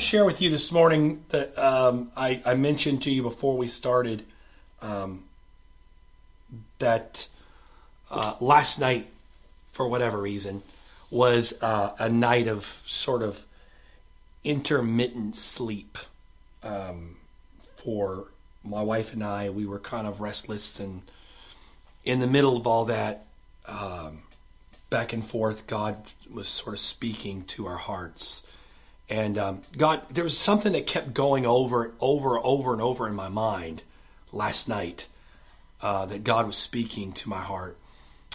share with you this morning that um, I, I, mentioned to you before we started um, that uh, last night, for whatever reason, was uh, a night of sort of intermittent sleep um, for my wife and I. We were kind of restless, and in the middle of all that, um, back and forth, God was sort of speaking to our hearts. And um, God, there was something that kept going over, over, over, and over in my mind last night uh, that God was speaking to my heart.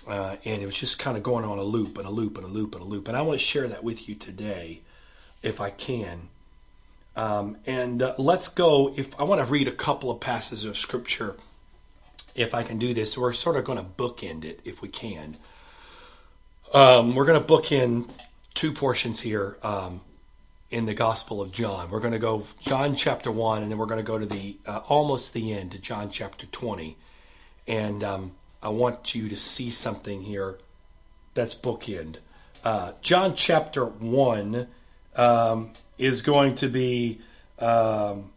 Uh, and it was just kind of going on a loop and a loop and a loop and a loop. And I want to share that with you today, if I can. Um, and uh, let's go. If I want to read a couple of passages of scripture, if I can do this, we're sort of going to bookend it if we can. Um, we're going to book in two portions here um, in the Gospel of John. We're going to go John chapter one, and then we're going to go to the uh, almost the end to John chapter twenty. And um, I want you to see something here that's bookend. Uh, John chapter one um, is going to be um,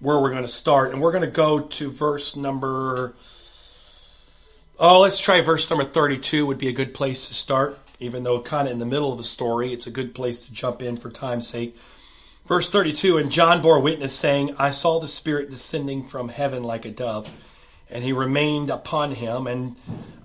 where we're going to start, and we're going to go to verse number. Oh, let's try verse number 32 would be a good place to start, even though kind of in the middle of the story. It's a good place to jump in for time's sake. Verse 32 And John bore witness, saying, I saw the Spirit descending from heaven like a dove, and he remained upon him. And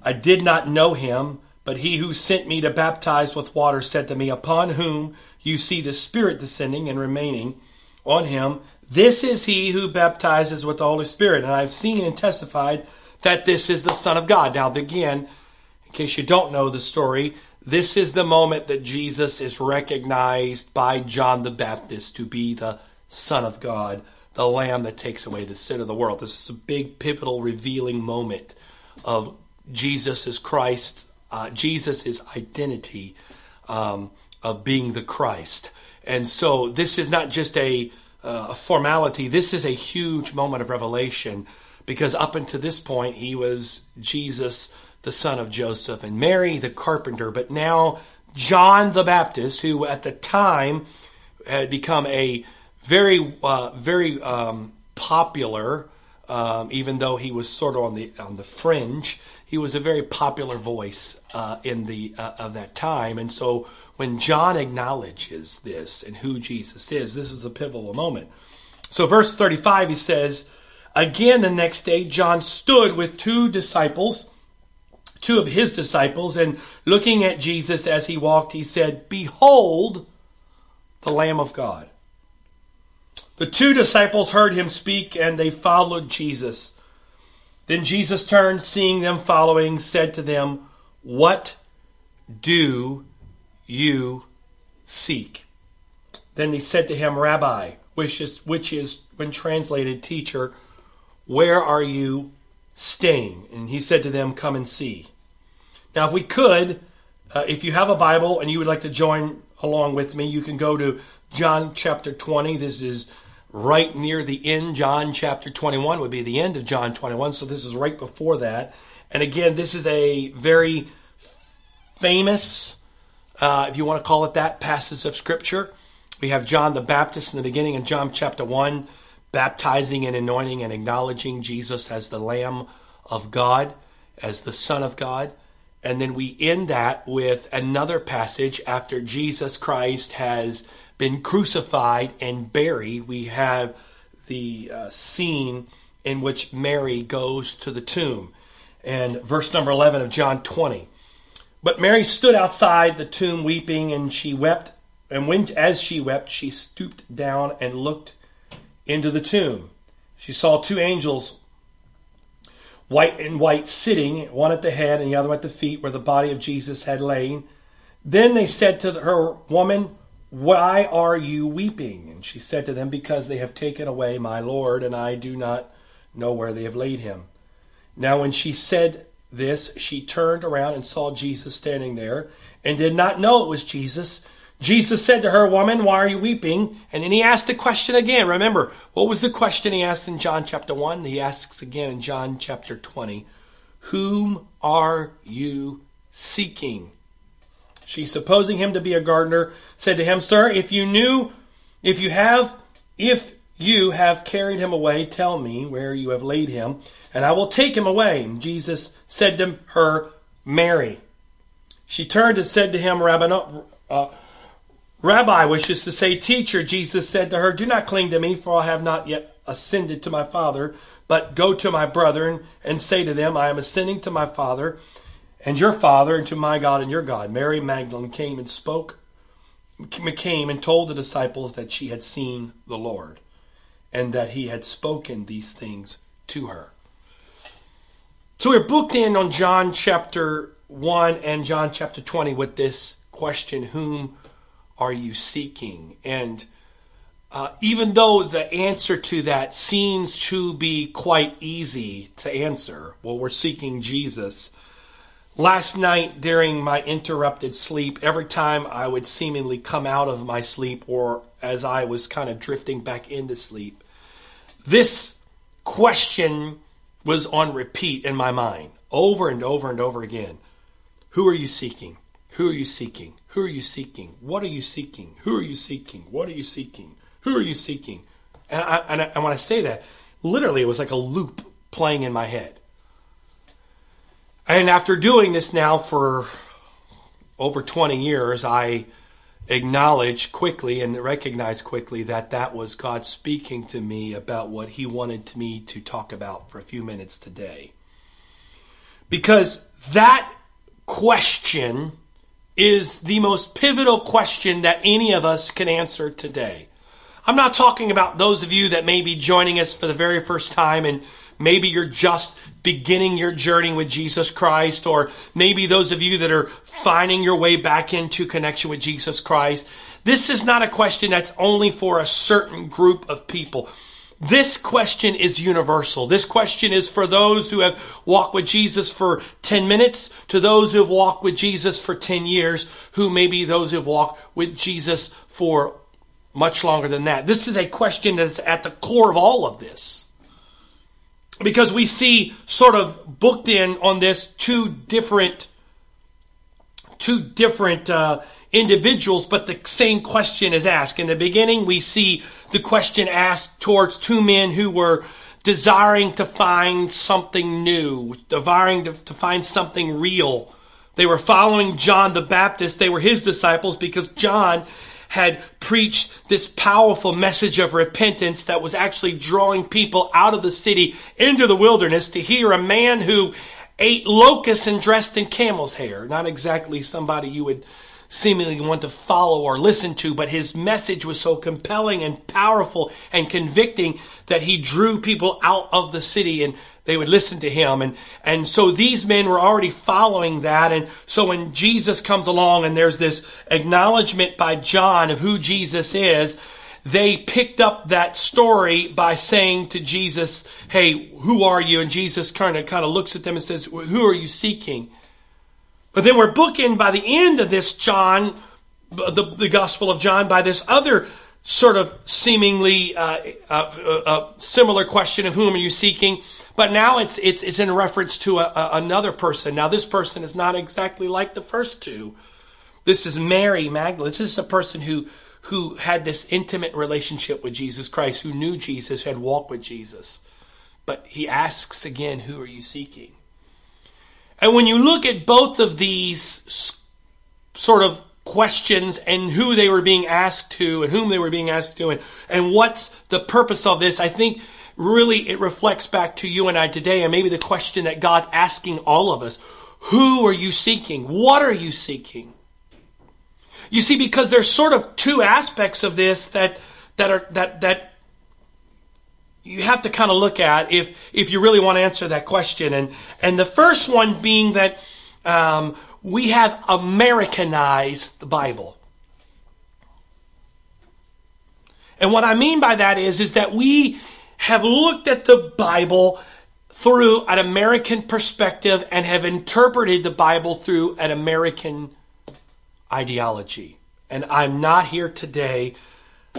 I did not know him, but he who sent me to baptize with water said to me, Upon whom you see the Spirit descending and remaining on him, this is he who baptizes with the Holy Spirit. And I've seen and testified that this is the Son of God. Now, again, in case you don't know the story, this is the moment that Jesus is recognized by John the Baptist to be the Son of God, the Lamb that takes away the sin of the world. This is a big, pivotal, revealing moment of Jesus as Christ, uh, Jesus' identity um, of being the Christ. And so this is not just a, uh, a formality, this is a huge moment of revelation because up until this point, he was Jesus, the son of Joseph, and Mary, the carpenter. But now, John the Baptist, who at the time had become a very, uh, very um, popular, um, even though he was sort of on the on the fringe, he was a very popular voice uh, in the uh, of that time. And so, when John acknowledges this and who Jesus is, this is a pivotal moment. So, verse thirty-five, he says. Again, the next day, John stood with two disciples, two of his disciples, and looking at Jesus as he walked, he said, Behold the Lamb of God. The two disciples heard him speak, and they followed Jesus. Then Jesus turned, seeing them following, said to them, What do you seek? Then he said to him, Rabbi, which is, which is when translated teacher, where are you staying? And he said to them, Come and see. Now, if we could, uh, if you have a Bible and you would like to join along with me, you can go to John chapter 20. This is right near the end. John chapter 21 would be the end of John 21. So this is right before that. And again, this is a very famous, uh, if you want to call it that, passage of Scripture. We have John the Baptist in the beginning in John chapter 1 baptizing and anointing and acknowledging Jesus as the Lamb of God, as the Son of God. And then we end that with another passage after Jesus Christ has been crucified and buried. We have the uh, scene in which Mary goes to the tomb. And verse number 11 of John 20. But Mary stood outside the tomb weeping, and she wept. And when, as she wept, she stooped down and looked into the tomb. She saw two angels, white and white, sitting, one at the head and the other at the feet, where the body of Jesus had lain. Then they said to her, Woman, why are you weeping? And she said to them, Because they have taken away my Lord, and I do not know where they have laid him. Now, when she said this, she turned around and saw Jesus standing there, and did not know it was Jesus. Jesus said to her, Woman, why are you weeping? And then he asked the question again. Remember, what was the question he asked in John chapter 1? He asks again in John chapter 20. Whom are you seeking? She, supposing him to be a gardener, said to him, Sir, if you knew If you have, if you have carried him away, tell me where you have laid him, and I will take him away. And Jesus said to her, Mary. She turned and said to him, Rabbi, uh, Rabbi, which is to say, teacher, Jesus said to her, Do not cling to me, for I have not yet ascended to my Father, but go to my brethren and say to them, I am ascending to my Father and your Father, and to my God and your God. Mary Magdalene came and spoke, came and told the disciples that she had seen the Lord, and that he had spoken these things to her. So we're booked in on John chapter 1 and John chapter 20 with this question Whom are you seeking? And uh, even though the answer to that seems to be quite easy to answer, well, we're seeking Jesus. Last night during my interrupted sleep, every time I would seemingly come out of my sleep or as I was kind of drifting back into sleep, this question was on repeat in my mind over and over and over again. Who are you seeking? Who are you seeking? Who are you seeking? What are you seeking? Who are you seeking? What are you seeking? Who are you seeking? And, I, and, I, and when I say that, literally it was like a loop playing in my head. And after doing this now for over 20 years, I acknowledge quickly and recognize quickly that that was God speaking to me about what He wanted me to talk about for a few minutes today. Because that question is the most pivotal question that any of us can answer today. I'm not talking about those of you that may be joining us for the very first time and maybe you're just beginning your journey with Jesus Christ, or maybe those of you that are finding your way back into connection with Jesus Christ. This is not a question that's only for a certain group of people. This question is universal. This question is for those who have walked with Jesus for 10 minutes, to those who have walked with Jesus for 10 years, who may be those who have walked with Jesus for much longer than that. This is a question that's at the core of all of this. Because we see sort of booked in on this two different two different uh, individuals, but the same question is asked. In the beginning, we see the question asked towards two men who were desiring to find something new, desiring to, to find something real. They were following John the Baptist. They were his disciples because John had preached this powerful message of repentance that was actually drawing people out of the city into the wilderness to hear a man who ate locusts and dressed in camel's hair. Not exactly somebody you would seemingly want to follow or listen to, but his message was so compelling and powerful and convicting that he drew people out of the city and they would listen to him. And, and so these men were already following that. And so when Jesus comes along and there's this acknowledgement by John of who Jesus is, they picked up that story by saying to Jesus, Hey, who are you? And Jesus kind of, kind of looks at them and says, Who are you seeking? But then we're bookend by the end of this John, the, the Gospel of John, by this other sort of seemingly uh, uh, uh, uh similar question of whom are you seeking? But now it's it's it's in reference to a, a, another person. Now this person is not exactly like the first two. This is Mary Magdalene. This is a person who who had this intimate relationship with Jesus Christ, who knew Jesus, had walked with Jesus. But he asks again, "Who are you seeking?" And when you look at both of these sort of questions and who they were being asked to and whom they were being asked to and, and what's the purpose of this, I think really it reflects back to you and I today and maybe the question that God's asking all of us. Who are you seeking? What are you seeking? You see, because there's sort of two aspects of this that that are that that you have to kind of look at if if you really want to answer that question. And and the first one being that um, we have Americanized the Bible. And what I mean by that is is that we have looked at the Bible through an American perspective and have interpreted the Bible through an American ideology. And I'm not here today.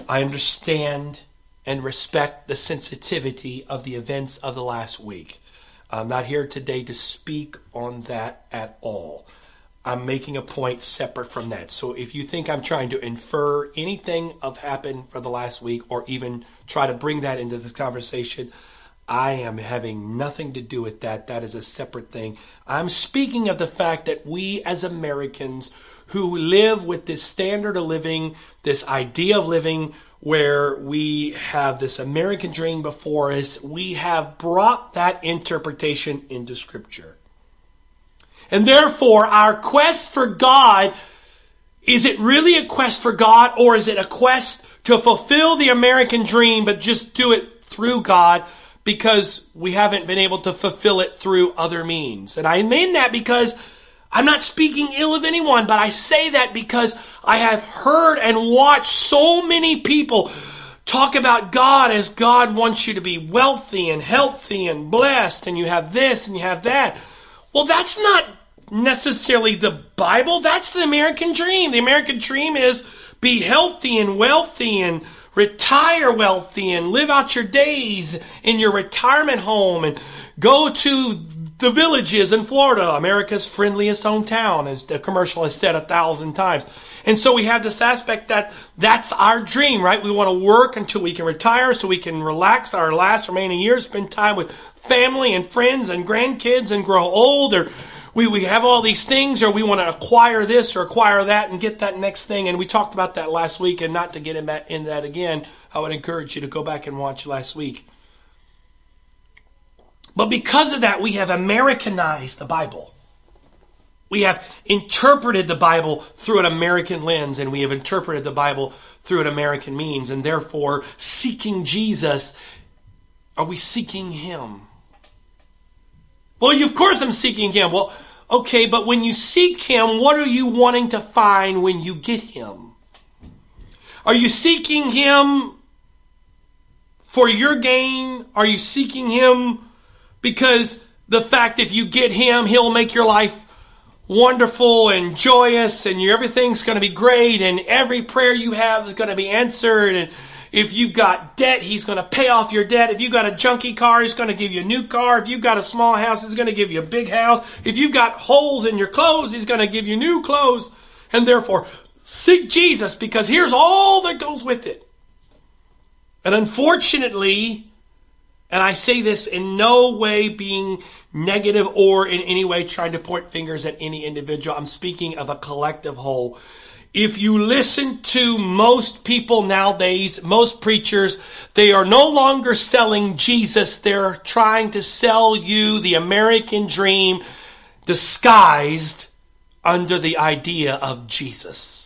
I understand and respect the sensitivity of the events of the last week. I'm not here today to speak on that at all. I'm making a point separate from that. So if you think I'm trying to infer anything of happened for the last week or even try to bring that into this conversation, I am having nothing to do with that. That is a separate thing. I'm speaking of the fact that we as Americans who live with this standard of living, this idea of living where we have this American dream before us, we have brought that interpretation into Scripture. And therefore, our quest for God is it really a quest for God or is it a quest to fulfill the American dream but just do it through God because we haven't been able to fulfill it through other means? And I mean that because I'm not speaking ill of anyone, but I say that because I have heard and watched so many people talk about God as God wants you to be wealthy and healthy and blessed, and you have this and you have that. Well, that's not necessarily the Bible. That's the American dream. The American dream is be healthy and wealthy and retire wealthy and live out your days in your retirement home and go to the Villages in Florida, America's friendliest hometown, as the commercial has said a thousand times. And so we have this aspect that that's our dream, right? We want to work until we can retire so we can relax our last remaining years, spend time with family and friends and grandkids and grow old or we, we have all these things or we want to acquire this or acquire that and get that next thing. And we talked about that last week and not to get in that, in that again, I would encourage you to go back and watch last week. But because of that, we have Americanized the Bible. We have interpreted the Bible through an American lens, and we have interpreted the Bible through an American means, and therefore, seeking Jesus, are we seeking Him? Well, of course I'm seeking Him. Well, okay, but when you seek Him, what are you wanting to find when you get Him? Are you seeking Him for your gain? Are you seeking Him because the fact if you get him, he'll make your life wonderful and joyous and your, everything's going to be great and every prayer you have is going to be answered and if you've got debt, he's going to pay off your debt. If you've got a junky car, he's going to give you a new car. If you've got a small house, he's going to give you a big house. If you've got holes in your clothes, he's going to give you new clothes. And therefore, seek Jesus because here's all that goes with it. And unfortunately, and I say this in no way being negative or in any way trying to point fingers at any individual. I'm speaking of a collective whole. If you listen to most people nowadays, most preachers, they are no longer selling Jesus. They're trying to sell you the American dream disguised under the idea of Jesus.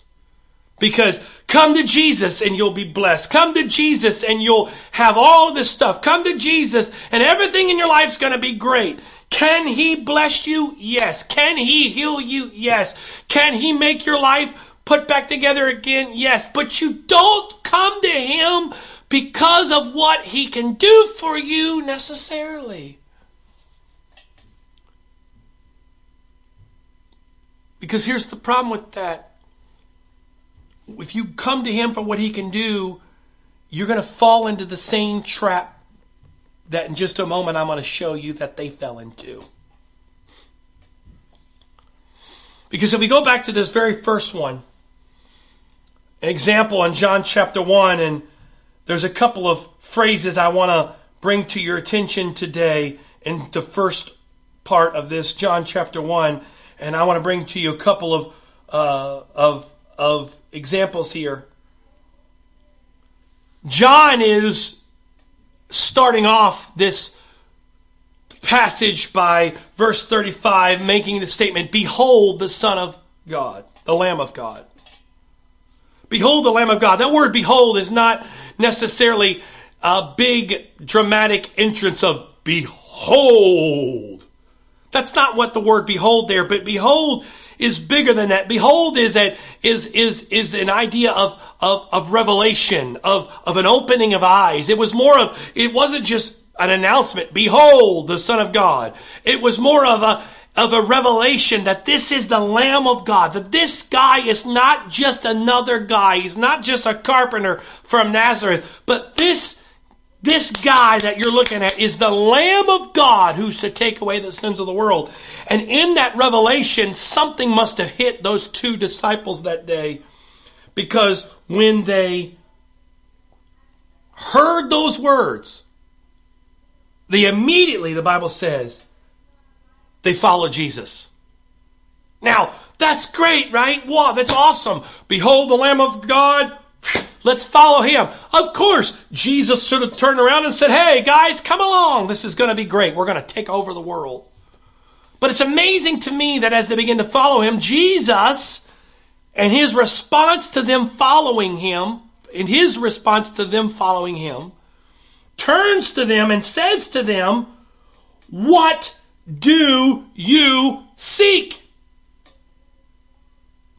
Because come to Jesus and you'll be blessed. Come to Jesus and you'll have all this stuff. Come to Jesus and everything in your life's going to be great. Can He bless you? Yes. Can He heal you? Yes. Can He make your life put back together again? Yes. But you don't come to Him because of what He can do for you necessarily. Because here's the problem with that if you come to him for what he can do, you're going to fall into the same trap that in just a moment I'm going to show you that they fell into. Because if we go back to this very first one, an example in John chapter 1, and there's a couple of phrases I want to bring to your attention today in the first part of this, John chapter 1, and I want to bring to you a couple of, uh, of, of examples here. John is starting off this passage by verse 35, making the statement, Behold the Son of God, the Lamb of God. Behold the Lamb of God. That word behold is not necessarily a big dramatic entrance of behold. That's not what the word behold there, but behold is bigger than that. Behold is a, is, is, is an idea of, of, of revelation, of, of an opening of eyes. It was more of, it wasn't just an announcement. Behold, the Son of God. It was more of a, of a revelation that this is the Lamb of God, that this guy is not just another guy. He's not just a carpenter from Nazareth, but this this guy that you're looking at is the Lamb of God who's to take away the sins of the world. And in that revelation, something must have hit those two disciples that day because when they heard those words, they immediately, the Bible says, they followed Jesus. Now, that's great, right? Wow, that's awesome. Behold the Lamb of God. Let's follow him. Of course, Jesus sort of turned around and said, Hey, guys, come along. This is going to be great. We're going to take over the world. But it's amazing to me that as they begin to follow him, Jesus and his response to them following him, in his response to them following him, turns to them and says to them, What do you seek?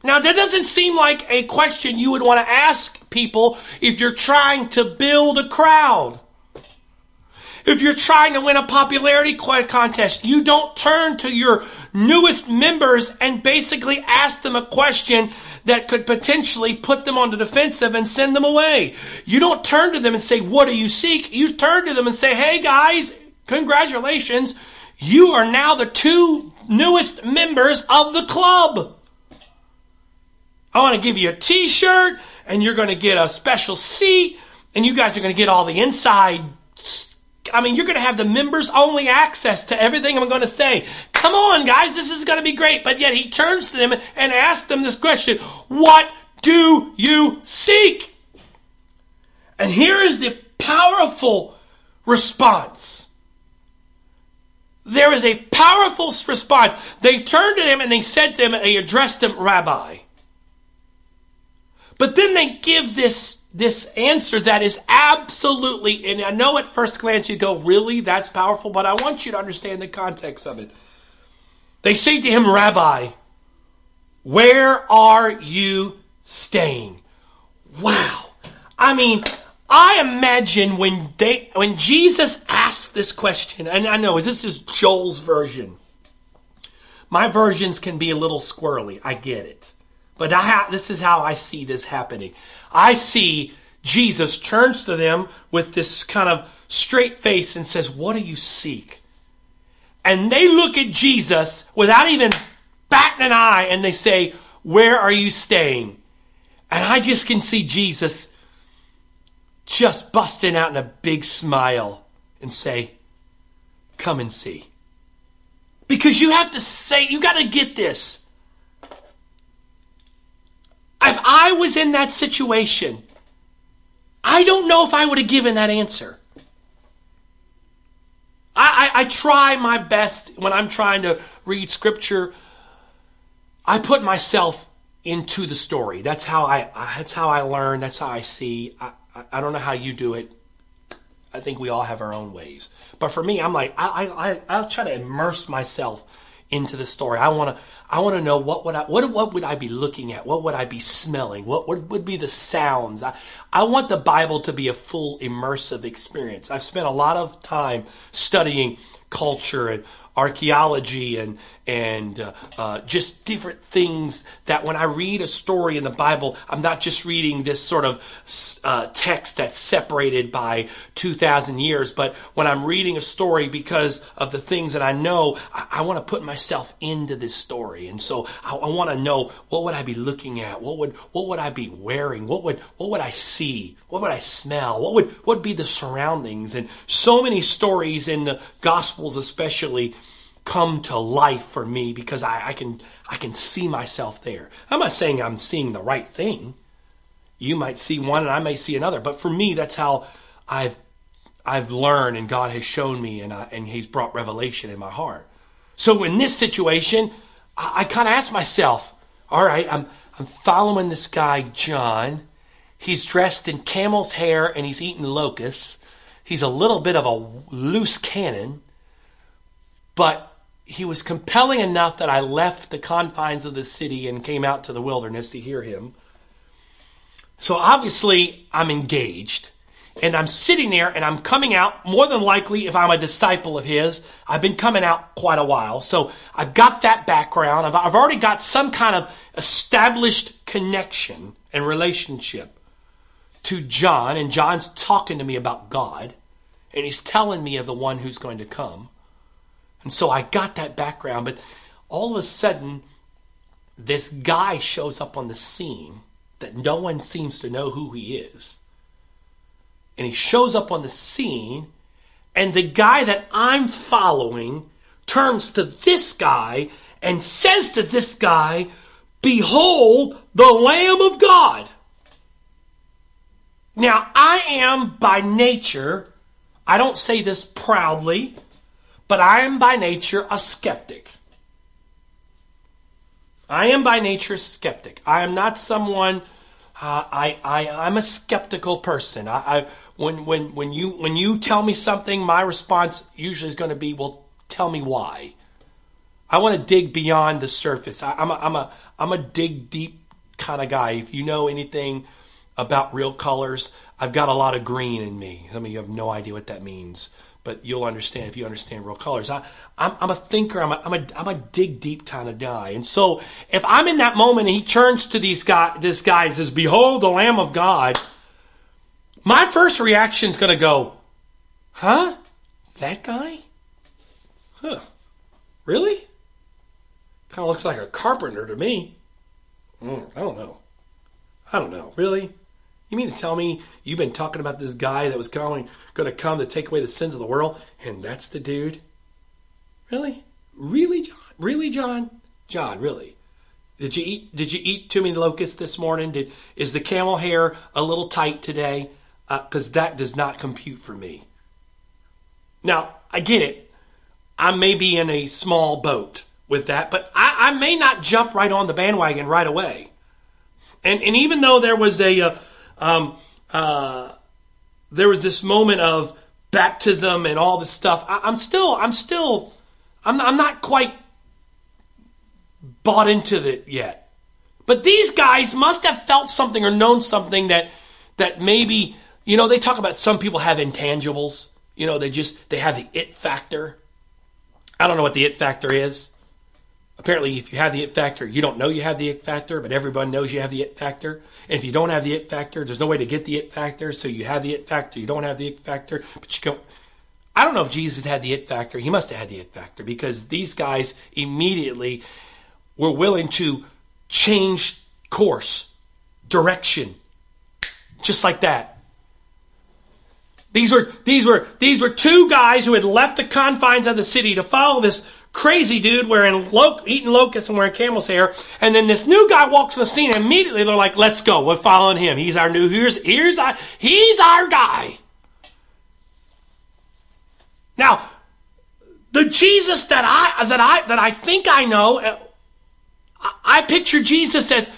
Now, that doesn't seem like a question you would want to ask people if you're trying to build a crowd. If you're trying to win a popularity contest, you don't turn to your newest members and basically ask them a question that could potentially put them on the defensive and send them away. You don't turn to them and say, What do you seek? You turn to them and say, Hey guys, congratulations. You are now the two newest members of the club. I want to give you a t shirt, and you're going to get a special seat, and you guys are going to get all the inside. I mean, you're going to have the members only access to everything I'm going to say. Come on, guys, this is going to be great. But yet he turns to them and asks them this question What do you seek? And here is the powerful response. There is a powerful response. They turned to him and they said to him, they addressed him, Rabbi. But then they give this this answer that is absolutely, and I know at first glance you go, really, that's powerful, but I want you to understand the context of it. They say to him, Rabbi, where are you staying? Wow. I mean, I imagine when they when Jesus asked this question, and I know this is Joel's version. My versions can be a little squirrely. I get it. But I, this is how I see this happening. I see Jesus turns to them with this kind of straight face and says, What do you seek? And they look at Jesus without even batting an eye and they say, Where are you staying? And I just can see Jesus just busting out in a big smile and say, Come and see. Because you have to say, you got to get this. If I was in that situation, I don't know if I would have given that answer. I, I, I, try my best when I'm trying to read scripture. I put myself into the story. That's how I. That's how I learn. That's how I see. I, I, I don't know how you do it. I think we all have our own ways. But for me, I'm like I I I'll try to immerse myself into the story. I want to I want to know what would I what what would I be looking at? What would I be smelling? What would, would be the sounds? I, I want the Bible to be a full immersive experience. I've spent a lot of time studying culture and archaeology and and uh, uh, just different things that when I read a story in the Bible, I'm not just reading this sort of uh, text that's separated by 2,000 years, but when I'm reading a story because of the things that I know, I, I want to put myself into this story, and so I, I want to know what would I be looking at, what would what would I be wearing, what would what would I see, what would I smell, what would what would be the surroundings, and so many stories in the Gospels, especially come to life for me because I, I, can I can see myself there. I'm not saying I'm seeing the right thing. You might see one and I may see another, but for me that's how I've I've learned and God has shown me and I, and He's brought revelation in my heart. So in this situation, I, I kind of ask myself, all right, I'm I'm following this guy John. He's dressed in camel's hair and he's eating locusts. He's a little bit of a loose cannon, but he was compelling enough that I left the confines of the city and came out to the wilderness to hear him. So obviously, I'm engaged. And I'm sitting there and I'm coming out, more than likely, if I'm a disciple of his, I've been coming out quite a while. So I've got that background. I've, I've already got some kind of established connection and relationship to John. And John's talking to me about God. and he's telling me of the one who's going to come. And so I got that background, but all of a sudden, this guy shows up on the scene that no one seems to know who he is. And he shows up on the scene, and the guy that I'm following turns to this guy and says to this guy, Behold the Lamb of God. Now, I am by nature, I don't say this proudly, but I am by nature a skeptic. I am by nature a skeptic. I am not someone. Uh, I, I I'm a skeptical person. I, I when when when you when you tell me something, my response usually is going to be, "Well, tell me why." I want to dig beyond the surface. I, I'm a I'm a I'm a dig deep kind of guy. If you know anything about real colors, I've got a lot of green in me. Some of you have no idea what that means but you'll understand if you understand real colors. I, I'm, I'm a thinker. I'm a, I'm a, I'm a dig deep kind of guy. And so if I'm in that moment and he turns to these guy, this guy and says, behold the Lamb of God, my first reaction is going to go, huh? That guy? Huh. Really? Kind of looks like a carpenter to me. Mm, I don't know. I don't know. Really? You mean to tell me you've been talking about this guy that was going going to come to take away the sins of the world, and that's the dude? Really? Really, John? Really, John? John, really? Did you eat? Did you eat too many locusts this morning? Did is the camel hair a little tight today? Because uh, that does not compute for me. Now I get it. I may be in a small boat with that, but I, I may not jump right on the bandwagon right away. And and even though there was a, uh, um, uh, there was this moment of baptism and all this stuff. I, am still, I'm still, I'm I'm not quite bought into it yet. But these guys must have felt something or known something that, that maybe, you know, they talk about some people have intangibles. You know, they just, they have the it factor. I don't know what the it factor is. Apparently, if you have the it factor, you don't know you have the it factor, but everyone knows you have the it factor. And if you don't have the it factor, there's no way to get the it factor. So you have the it factor, you don't have the it factor, but you go. I don't know if Jesus had the it factor. He must have had the it factor because these guys immediately were willing to change course, direction, just like that. These were these were these were two guys who had left the confines of the city to follow this crazy dude wearing lo- eating locusts and wearing camel's hair. And then this new guy walks on the scene and immediately they're like, let's go. We're following him. He's our new, here's, here's our, he's our guy. Now, the Jesus that I, that I, that I think I know, uh, I, I picture Jesus as,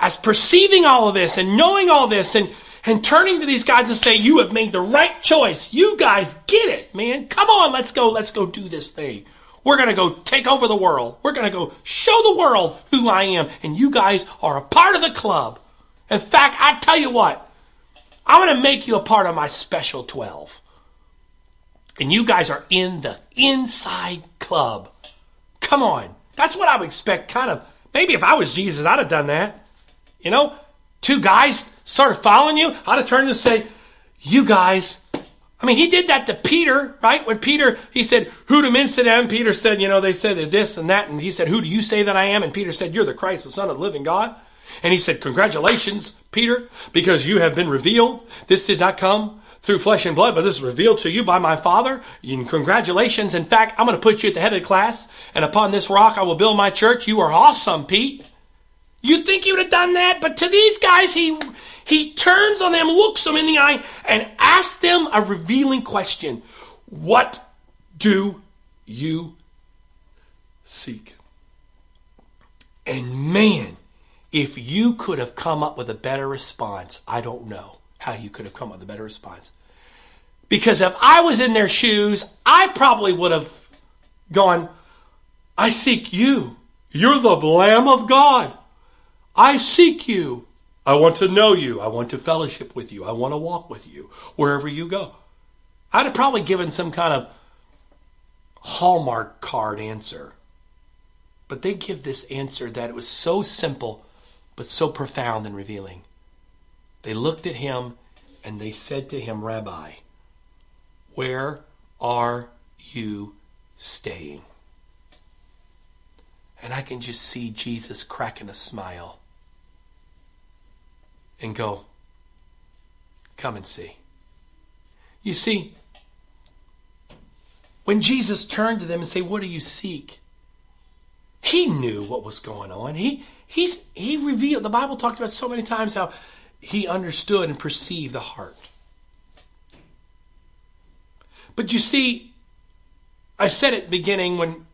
as perceiving all of this and knowing all this and, and turning to these guys and say, you have made the right choice. You guys get it, man. Come on, let's go, let's go do this thing. We're going to go take over the world. We're going to go show the world who I am. And you guys are a part of the club. In fact, I tell you what, I'm going to make you a part of my special 12. And you guys are in the inside club. Come on. That's what I would expect, kind of. Maybe if I was Jesus, I'd have done that. You know, two guys started following you. I'd have turned and say, You guys I mean, he did that to Peter, right? When Peter, he said, Who do that I am? Peter said, You know, they said this and that. And he said, Who do you say that I am? And Peter said, You're the Christ, the Son of the living God. And he said, Congratulations, Peter, because you have been revealed. This did not come through flesh and blood, but this is revealed to you by my Father. And congratulations. In fact, I'm going to put you at the head of the class, and upon this rock I will build my church. You are awesome, Pete. You think he would have done that? But to these guys, he he turns on them, looks them in the eye, and asks them a revealing question What do you seek? And man, if you could have come up with a better response, I don't know how you could have come up with a better response. Because if I was in their shoes, I probably would have gone, I seek you. You're the Lamb of God. I seek you. I want to know you. I want to fellowship with you. I want to walk with you wherever you go. I'd have probably given some kind of Hallmark card answer. But they give this answer that it was so simple, but so profound and revealing. They looked at him and they said to him, Rabbi, Where are you staying? And I can just see Jesus cracking a smile and go, Come and see. You see, when Jesus turned to them and said, What do you seek? He knew what was going on. He he's he revealed the Bible talked about so many times how he understood and perceived the heart. But you see, I said at beginning when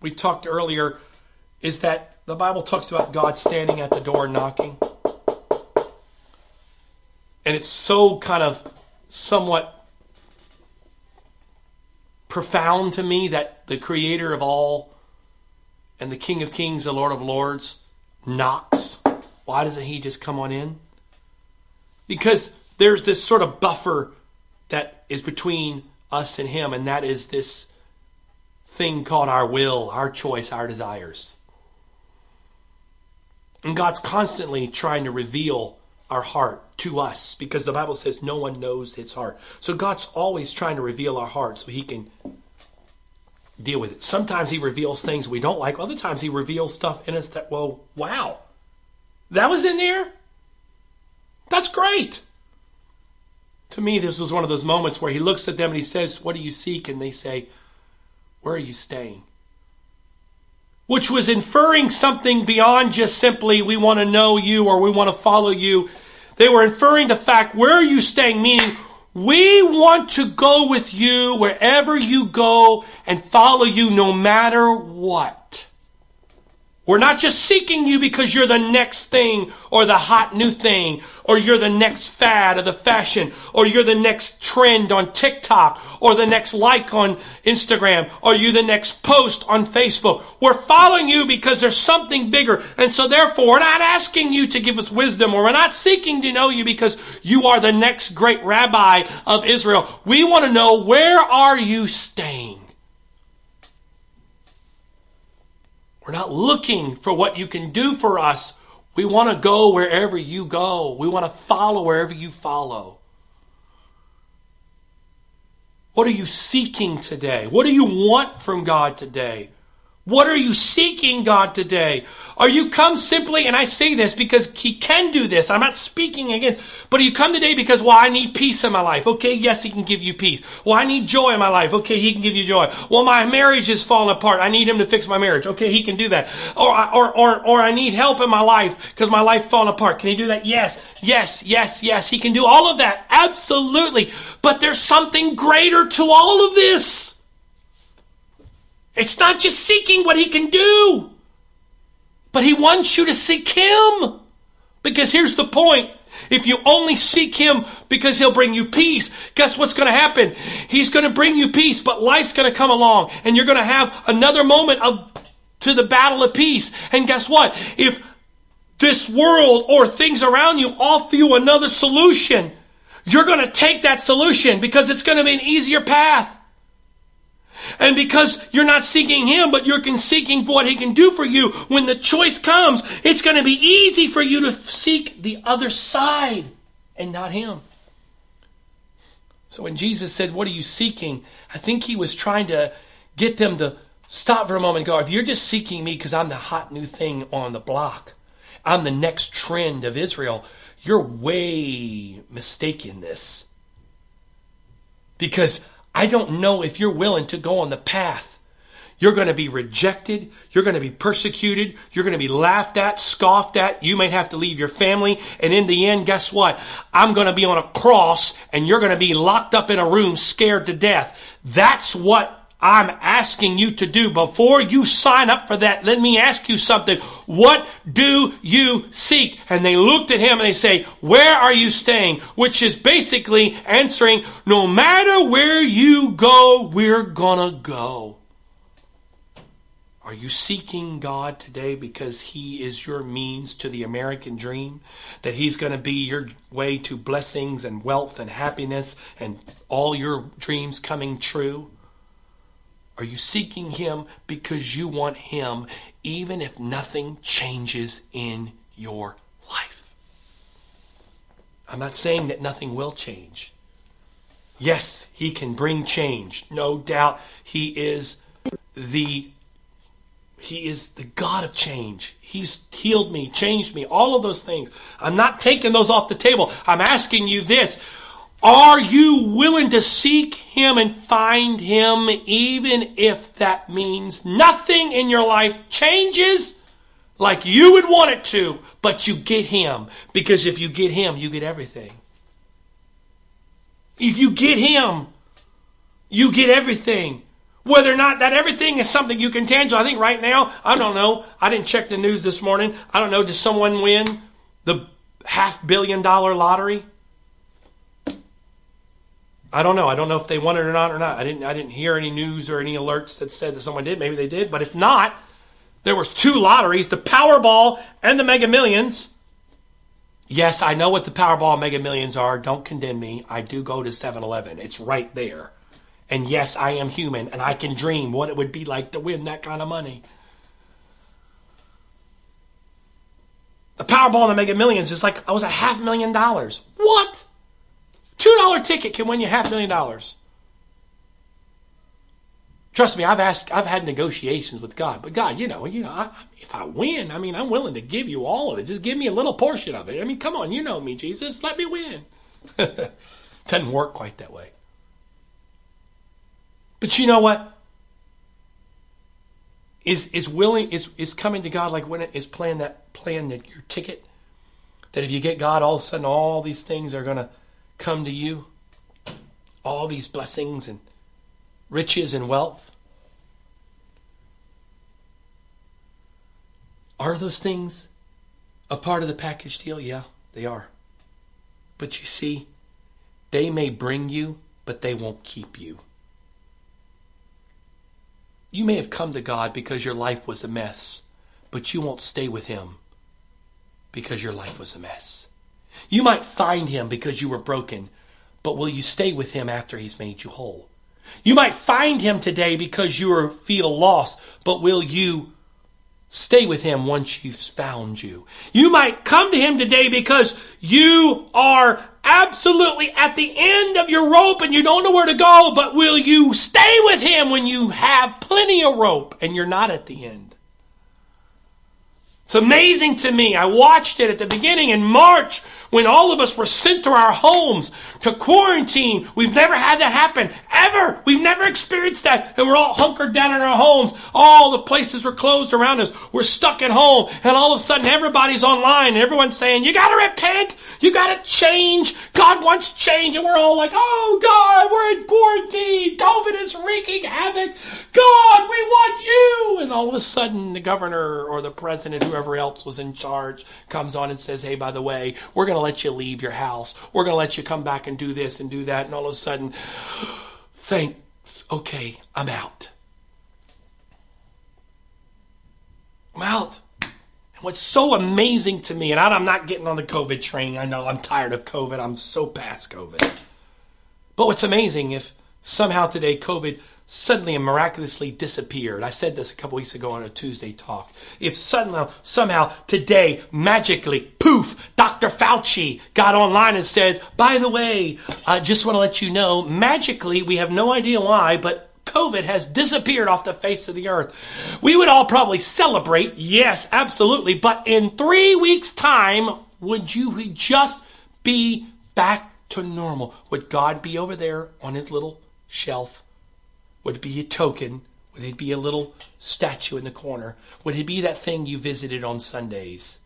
we talked earlier, is that the Bible talks about God standing at the door knocking. And it's so kind of somewhat profound to me that the creator of all and the King of Kings, the Lord of Lords, knocks. Why doesn't he just come on in? Because there's this sort of buffer that is between us and him, and that is this thing called our will, our choice, our desires. And God's constantly trying to reveal our heart to us because the Bible says no one knows his heart. So God's always trying to reveal our heart so he can deal with it. Sometimes he reveals things we don't like, other times he reveals stuff in us that, well, wow, that was in there? That's great. To me, this was one of those moments where he looks at them and he says, What do you seek? And they say, Where are you staying? which was inferring something beyond just simply, we want to know you or we want to follow you. They were inferring the fact, where are you staying? Meaning, we want to go with you wherever you go and follow you no matter what. We're not just seeking you because you're the next thing or the hot new thing or you're the next fad of the fashion or you're the next trend on TikTok or the next like on Instagram or you the next post on Facebook. We're following you because there's something bigger. And so therefore we're not asking you to give us wisdom or we're not seeking to know you because you are the next great rabbi of Israel. We want to know where are you staying? We're not looking for what you can do for us. We want to go wherever you go. We want to follow wherever you follow. What are you seeking today? What do you want from God today? What are you seeking, God, today? Are you come simply, and I say this because He can do this. I'm not speaking again, but you come today because, well, I need peace in my life. Okay, yes, He can give you peace. Well, I need joy in my life. Okay, He can give you joy. Well, my marriage is falling apart. I need Him to fix my marriage. Okay, He can do that. Or, or, or, or I need help in my life because my life falling apart. Can He do that? Yes, yes, yes, yes. He can do all of that. Absolutely. But there's something greater to all of this. It's not just seeking what he can do, but he wants you to seek him. Because here's the point. If you only seek him because he'll bring you peace, guess what's going to happen? He's going to bring you peace, but life's going to come along and you're going to have another moment of to the battle of peace. And guess what? If this world or things around you offer you another solution, you're going to take that solution because it's going to be an easier path. And because you're not seeking Him, but you're seeking for what He can do for you, when the choice comes, it's going to be easy for you to seek the other side and not Him. So when Jesus said, What are you seeking? I think He was trying to get them to stop for a moment and go, If you're just seeking me because I'm the hot new thing on the block, I'm the next trend of Israel, you're way mistaken this. Because I don't know if you're willing to go on the path. You're going to be rejected. You're going to be persecuted. You're going to be laughed at, scoffed at. You might have to leave your family. And in the end, guess what? I'm going to be on a cross and you're going to be locked up in a room scared to death. That's what I'm asking you to do. Before you sign up for that, let me ask you something. What do you seek? And they looked at him and they say, Where are you staying? Which is basically answering, No matter where you go, we're gonna go. Are you seeking God today because He is your means to the American dream? That He's going to be your way to blessings and wealth and happiness and all your dreams coming true? Are you seeking Him because you want Him, even if nothing changes in your life? I'm not saying that nothing will change. Yes, he can bring change. No doubt he is the he is the God of change. He's healed me, changed me, all of those things. I'm not taking those off the table. I'm asking you this. Are you willing to seek Him and find Him even if that means nothing in your life changes like you would want it to, but you get Him? Because if you get Him, you get everything. If you get Him, you get everything. Whether or not that everything is something you can tangible. I think right now, I don't know. I didn't check the news this morning. I don't know. Did someone win the half billion dollar lottery? I don't know. I don't know if they won it or not or not. I didn't I didn't hear any news or any alerts that said that someone did. Maybe they did, but if not, there was two lotteries, the Powerball and the Mega Millions. Yes, I know what the Powerball and Mega Millions are. Don't condemn me. I do go to 7-Eleven. It's right there. And yes, I am human and I can dream what it would be like to win that kind of money. The Powerball and the Mega Millions is like I was a half million dollars. What? Two dollar ticket can win you half a million dollars. Trust me, I've asked, I've had negotiations with God, but God, you know, you know, I, if I win, I mean, I'm willing to give you all of it. Just give me a little portion of it. I mean, come on, you know me, Jesus, let me win. Doesn't work quite that way. But you know what? Is is willing is is coming to God like when it is playing that playing that your ticket. That if you get God, all of a sudden all these things are gonna come to you. All these blessings and riches and wealth. Are those things a part of the package deal? Yeah, they are. But you see, they may bring you, but they won't keep you. You may have come to God because your life was a mess, but you won't stay with Him because your life was a mess. You might find Him because you were broken, but will you stay with Him after He's made you whole? You might find Him today because you feel lost, but will you stay with Him once He's found you? You might come to Him today because you are absolutely at the end of your rope and you don't know where to go, but will you stay with Him when you have plenty of rope and you're not at the end? It's amazing to me. I watched it at the beginning in March when all of us were sent to our homes to quarantine. We've never had that happen ever. We've never experienced that. And we're all hunkered down in our homes. All the places were closed around us. We're stuck at home. And all of a sudden everybody's online and everyone's saying, you gotta repent. You gotta change. God wants change. And we're all like, oh God, we're in quarantine. COVID is wreaking havoc. God, we want you. And all of a sudden the governor or the president, whoever else was in charge, comes on and says, hey, by the way, we're going to let you leave your house. We're going to let you come back and do this and do that. And all of a sudden, thanks. Okay, I'm out. I'm out. And what's so amazing to me, and I'm not getting on the COVID train. I know I'm tired of COVID. I'm so past COVID. But what's amazing if somehow today COVID suddenly and miraculously disappeared. I said this a couple weeks ago on a Tuesday talk. If suddenly, somehow today, magically, poof, Dr. Fauci got online and says, by the way, I just want to let you know, magically, we have no idea why, but COVID has disappeared off the face of the earth. We would all probably celebrate, yes, absolutely, but in three weeks' time, would you just be back to normal? Would God be over there on his little shelf? Would it be a token? Would it be a little statue in the corner? Would it be that thing you visited on Sundays?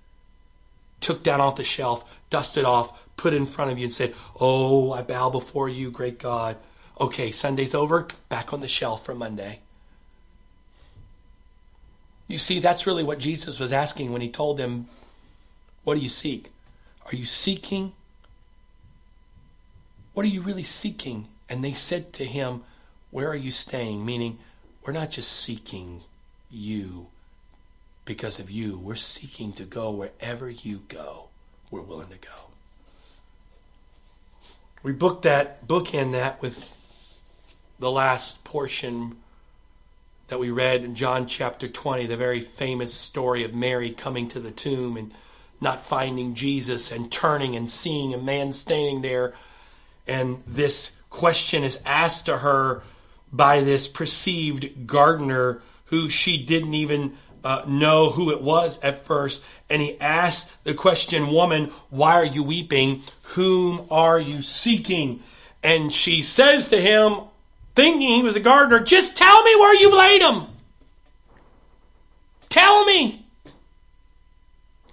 Took down off the shelf, dusted off, put in front of you and said, Oh, I bow before you, great God. Okay, Sunday's over, back on the shelf for Monday. You see, that's really what Jesus was asking when he told them, What do you seek? Are you seeking? What are you really seeking? And they said to him, where are you staying? Meaning, we're not just seeking you because of you. We're seeking to go wherever you go. We're willing to go. We booked that, bookend that with the last portion that we read in John chapter 20, the very famous story of Mary coming to the tomb and not finding Jesus and turning and seeing a man standing there and this question is asked to her by this perceived gardener who she didn't even uh, know who it was at first. And he asked the question, Woman, why are you weeping? Whom are you seeking? And she says to him, thinking he was a gardener, Just tell me where you've laid him. Tell me.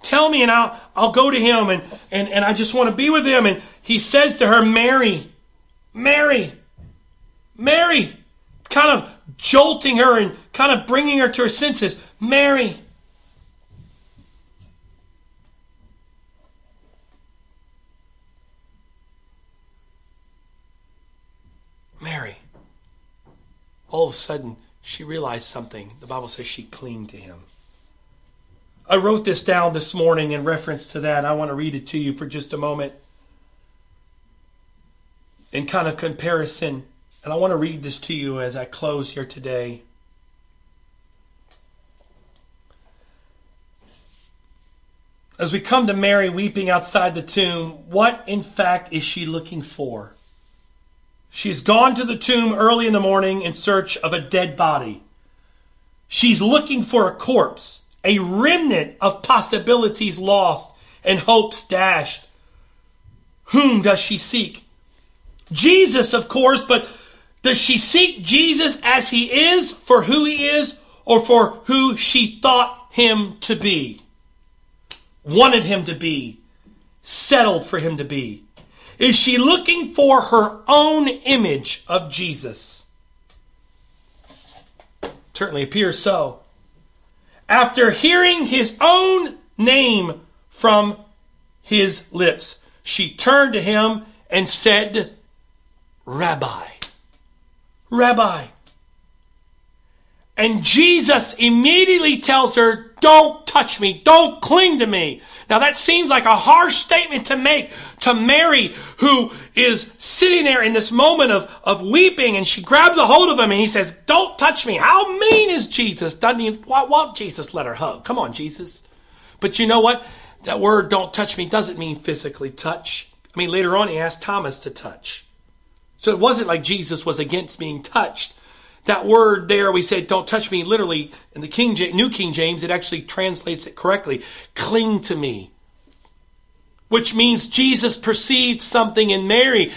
Tell me, and I'll, I'll go to him, and, and, and I just want to be with him. And he says to her, Mary, Mary, Mary, kind of jolting her and kind of bringing her to her senses. Mary. Mary. All of a sudden, she realized something. The Bible says she clinged to him. I wrote this down this morning in reference to that. I want to read it to you for just a moment in kind of comparison. And I want to read this to you as I close here today. As we come to Mary weeping outside the tomb, what in fact is she looking for? She's gone to the tomb early in the morning in search of a dead body. She's looking for a corpse, a remnant of possibilities lost and hopes dashed. Whom does she seek? Jesus, of course, but does she seek Jesus as he is, for who he is, or for who she thought him to be? Wanted him to be, settled for him to be? Is she looking for her own image of Jesus? Certainly appears so. After hearing his own name from his lips, she turned to him and said, Rabbi. Rabbi. And Jesus immediately tells her, Don't touch me. Don't cling to me. Now that seems like a harsh statement to make to Mary, who is sitting there in this moment of, of weeping, and she grabs a hold of him and he says, Don't touch me. How mean is Jesus? Doesn't even, why won't Jesus let her hug? Come on, Jesus. But you know what? That word, don't touch me, doesn't mean physically touch. I mean, later on, he asked Thomas to touch. So it wasn't like Jesus was against being touched. That word there, we said, don't touch me, literally, in the King New King James, it actually translates it correctly. Cling to me. Which means Jesus perceived something in Mary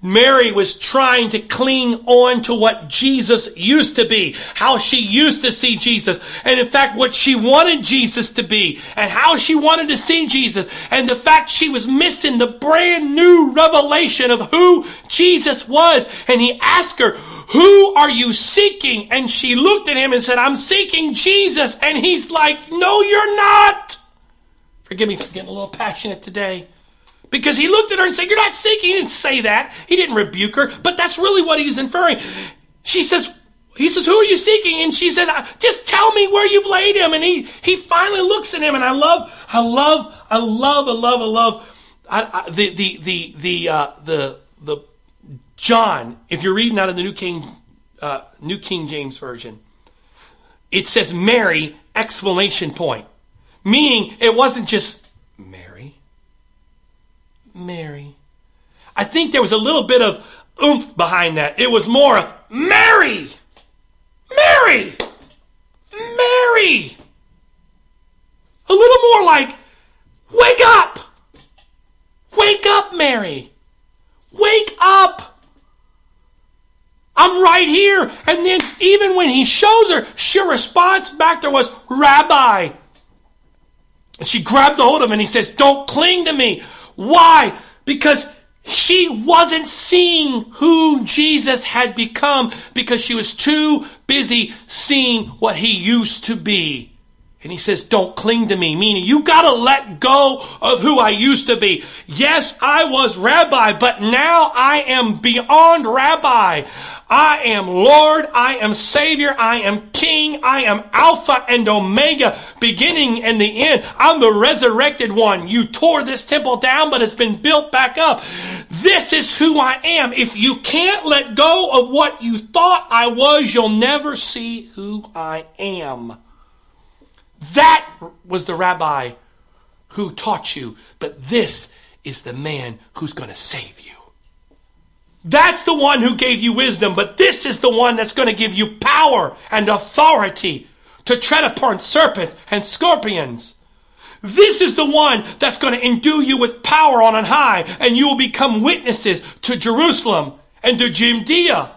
Mary was trying to cling on to what Jesus used to be, how she used to see Jesus, and in fact, what she wanted Jesus to be, and how she wanted to see Jesus, and the fact she was missing the brand new revelation of who Jesus was. And he asked her, Who are you seeking? And she looked at him and said, I'm seeking Jesus. And he's like, No, you're not. Forgive me for getting a little passionate today. Because he looked at her and said, You're not seeking. He didn't say that. He didn't rebuke her, but that's really what he's inferring. She says, he says, Who are you seeking? And she says, Just tell me where you've laid him. And he, he finally looks at him, and I love, I love, I love, I love, I love I, I, the, the, the, the, uh, the, the John, if you're reading out of the New King, uh, New King James Version, it says Mary, exclamation point. Meaning it wasn't just Mary. Mary. I think there was a little bit of oomph behind that. It was more Mary! Mary! Mary! A little more like, wake up! Wake up, Mary! Wake up! I'm right here. And then even when he shows her, her response back there was, Rabbi. And she grabs a hold of him and he says, Don't cling to me. Why? Because she wasn't seeing who Jesus had become because she was too busy seeing what he used to be. And he says, Don't cling to me, meaning you got to let go of who I used to be. Yes, I was rabbi, but now I am beyond rabbi. I am Lord, I am Savior, I am King, I am Alpha and Omega, beginning and the end. I'm the resurrected one. You tore this temple down, but it's been built back up. This is who I am. If you can't let go of what you thought I was, you'll never see who I am. That was the rabbi who taught you, but this is the man who's going to save you. That's the one who gave you wisdom, but this is the one that's going to give you power and authority to tread upon serpents and scorpions. This is the one that's going to endue you with power on high, and you will become witnesses to Jerusalem and to Judea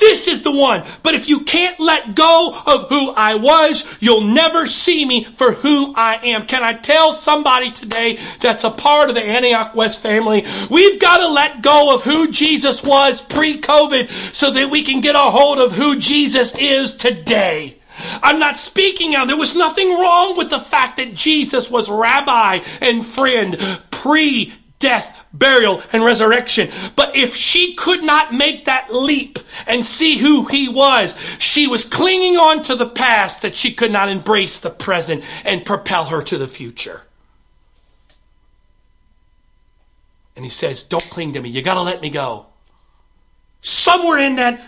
this is the one. But if you can't let go of who I was, you'll never see me for who I am. Can I tell somebody today that's a part of the Antioch West family? We've got to let go of who Jesus was pre-COVID so that we can get a hold of who Jesus is today. I'm not speaking out. There was nothing wrong with the fact that Jesus was rabbi and friend pre death, burial, and resurrection. But if she could not make that leap and see who he was, she was clinging on to the past that she could not embrace the present and propel her to the future. And he says, Don't cling to me. You got to let me go. Somewhere in that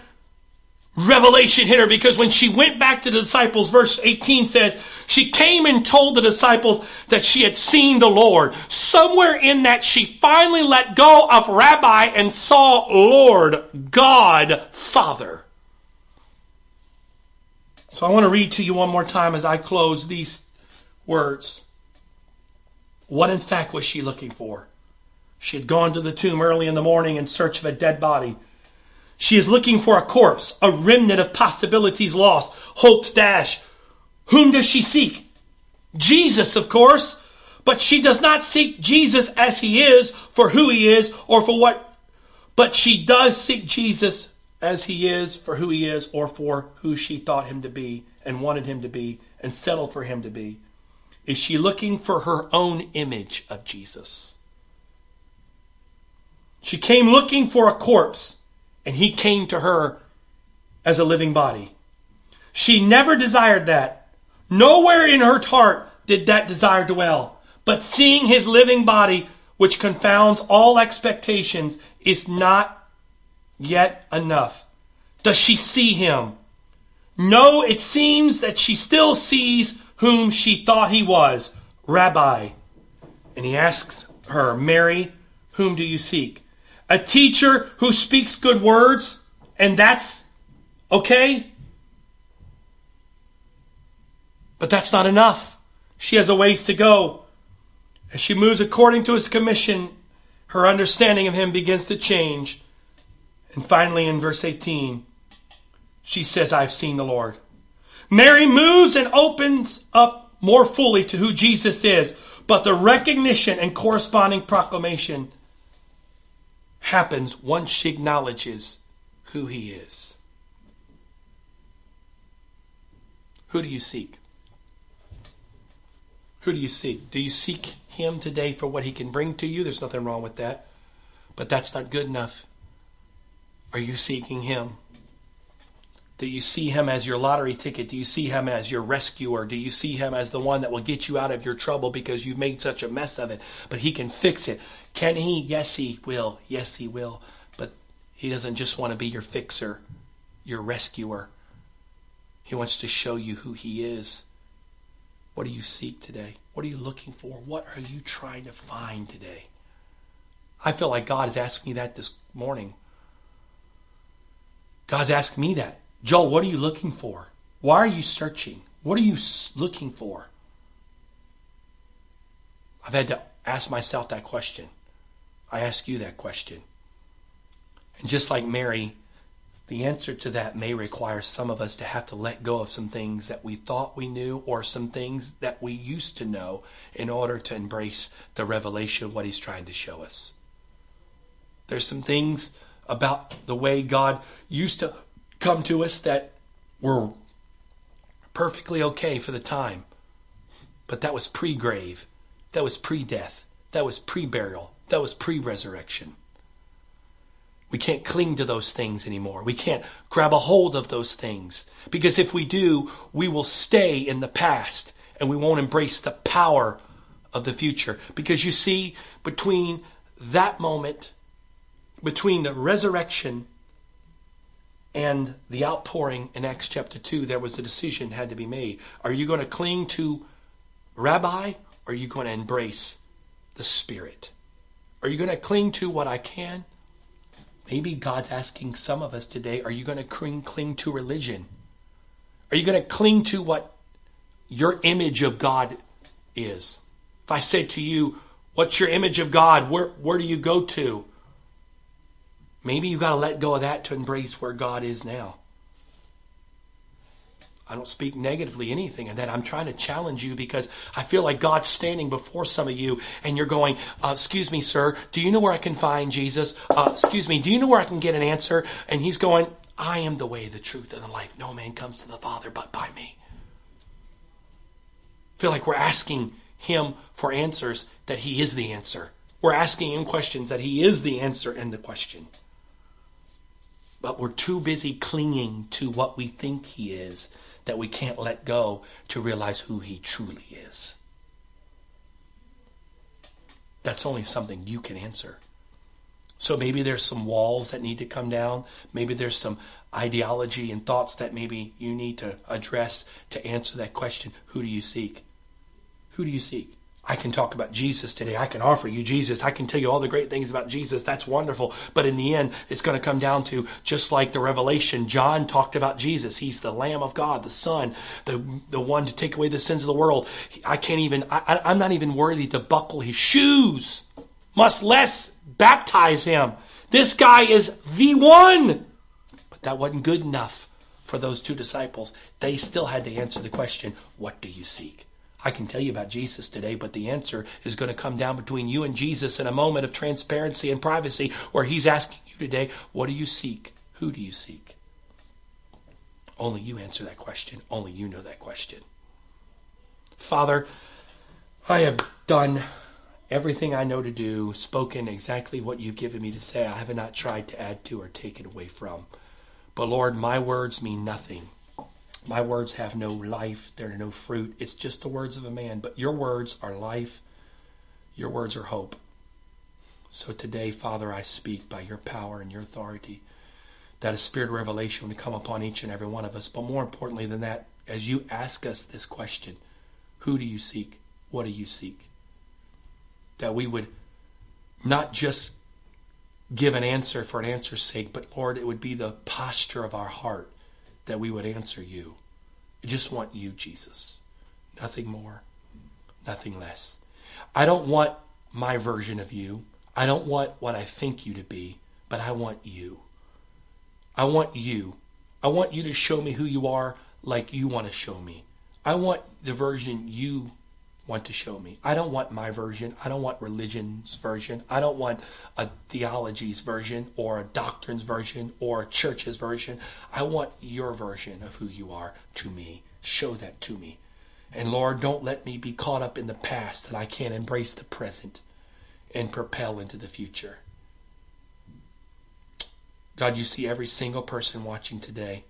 revelation hit her because when she went back to the disciples, verse 18 says, she came and told the disciples that she had seen the Lord. Somewhere in that, she finally let go of rabbi and saw Lord, God, Father. So I want to read to you one more time as I close these words. What in fact was she looking for? She had gone to the tomb early in the morning in search of a dead body. She is looking for a corpse, a remnant of possibilities lost, hopes dashed. Whom does she seek? Jesus, of course. But she does not seek Jesus as he is, for who he is, or for what. But she does seek Jesus as he is, for who he is, or for who she thought him to be, and wanted him to be, and settled for him to be. Is she looking for her own image of Jesus? She came looking for a corpse and he came to her as a living body. She never desired that. Nowhere in her heart did that desire dwell. But seeing his living body, which confounds all expectations, is not yet enough. Does she see him? No, it seems that she still sees whom she thought he was, Rabbi. And he asks her, Mary, whom do you seek? A teacher who speaks good words, and that's okay. But that's not enough. She has a ways to go. As she moves according to his commission, her understanding of him begins to change. And finally, in verse 18, she says, I've seen the Lord. Mary moves and opens up more fully to who Jesus is, but the recognition and corresponding proclamation happens once she acknowledges who he is. Who do you seek? Who do you seek? Do you seek him today for what he can bring to you? There's nothing wrong with that. But that's not good enough. Are you seeking him? Do you see him as your lottery ticket? Do you see him as your rescuer? Do you see him as the one that will get you out of your trouble because you've made such a mess of it? But he can fix it. Can he? Yes, he will. Yes, he will. But he doesn't just want to be your fixer, your rescuer. He wants to show you who he is. What do you seek today? What are you looking for? What are you trying to find today? I feel like God has asked me that this morning. God's asked me that. Joel, what are you looking for? Why are you searching? What are you looking for? I've had to ask myself that question. I ask you that question. And just like Mary, the answer to that may require some of us to have to let go of some things that we thought we knew or some things that we used to know in order to embrace the revelation of what he's trying to show us. There's some things about the way God used to come to us that were perfectly okay for the time. But that was pre grave. That was pre death. That was pre burial. That was pre resurrection. We can't cling to those things anymore. We can't grab a hold of those things. Because if we do, we will stay in the past and we won't embrace the power of the future. Because you see, between that moment, between the resurrection and the outpouring in Acts chapter 2, there was a decision had to be made. Are you going to cling to Rabbi or are you going to embrace the Spirit? Are you going to cling to what I can Maybe God's asking some of us today, are you going to cling, cling to religion? Are you going to cling to what your image of God is? If I say to you, what's your image of God? Where, where do you go to? Maybe you've got to let go of that to embrace where God is now. I don't speak negatively anything and that. I'm trying to challenge you because I feel like God's standing before some of you and you're going, uh, excuse me, sir, do you know where I can find Jesus? Uh, excuse me, do you know where I can get an answer? And he's going, I am the way, the truth, and the life. No man comes to the Father but by me. I feel like we're asking him for answers that he is the answer. We're asking him questions that he is the answer and the question. But we're too busy clinging to what we think he is that we can't let go to realize who He truly is. That's only something you can answer. So maybe there's some walls that need to come down. Maybe there's some ideology and thoughts that maybe you need to address to answer that question who do you seek? Who do you seek? I can talk about Jesus today. I can offer you Jesus. I can tell you all the great things about Jesus. That's wonderful. But in the end, it's going to come down to just like the Revelation, John talked about Jesus. He's the Lamb of God, the Son, the, the one to take away the sins of the world. I can't even, I, I'm not even worthy to buckle his shoes, much less baptize him. This guy is the one. But that wasn't good enough for those two disciples. They still had to answer the question, What do you seek? I can tell you about Jesus today, but the answer is going to come down between you and Jesus in a moment of transparency and privacy where He's asking you today, What do you seek? Who do you seek? Only you answer that question. Only you know that question. Father, I have done everything I know to do, spoken exactly what you've given me to say. I have not tried to add to or take it away from. But Lord, my words mean nothing my words have no life, they're no fruit. It's just the words of a man. But your words are life, your words are hope. So today, Father, I speak by your power and your authority that a spirit of revelation would come upon each and every one of us. But more importantly than that, as you ask us this question, who do you seek? What do you seek? That we would not just give an answer for an answer's sake, but Lord, it would be the posture of our heart that we would answer you. I just want you, Jesus. Nothing more, nothing less. I don't want my version of you. I don't want what I think you to be, but I want you. I want you. I want you to show me who you are like you want to show me. I want the version you want to show me. I don't want my version. I don't want religion's version. I don't want a theology's version or a doctrine's version or a church's version. I want your version of who you are to me. Show that to me. And Lord, don't let me be caught up in the past that I can't embrace the present and propel into the future. God, you see every single person watching today.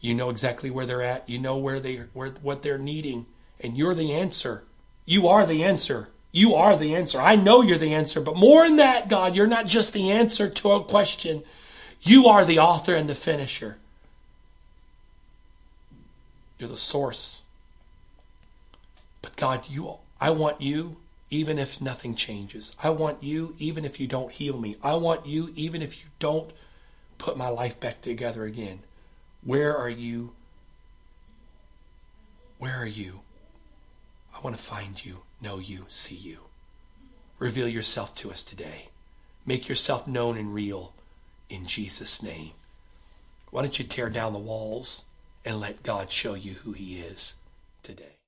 You know exactly where they're at. You know where they where what they're needing, and you're the answer. You are the answer. You are the answer. I know you're the answer, but more than that, God, you're not just the answer to a question. You are the author and the finisher. You're the source. But God, you I want you even if nothing changes. I want you even if you don't heal me. I want you even if you don't put my life back together again. Where are you? Where are you? I want to find you, know you, see you. Reveal yourself to us today. Make yourself known and real in Jesus' name. Why don't you tear down the walls and let God show you who He is today?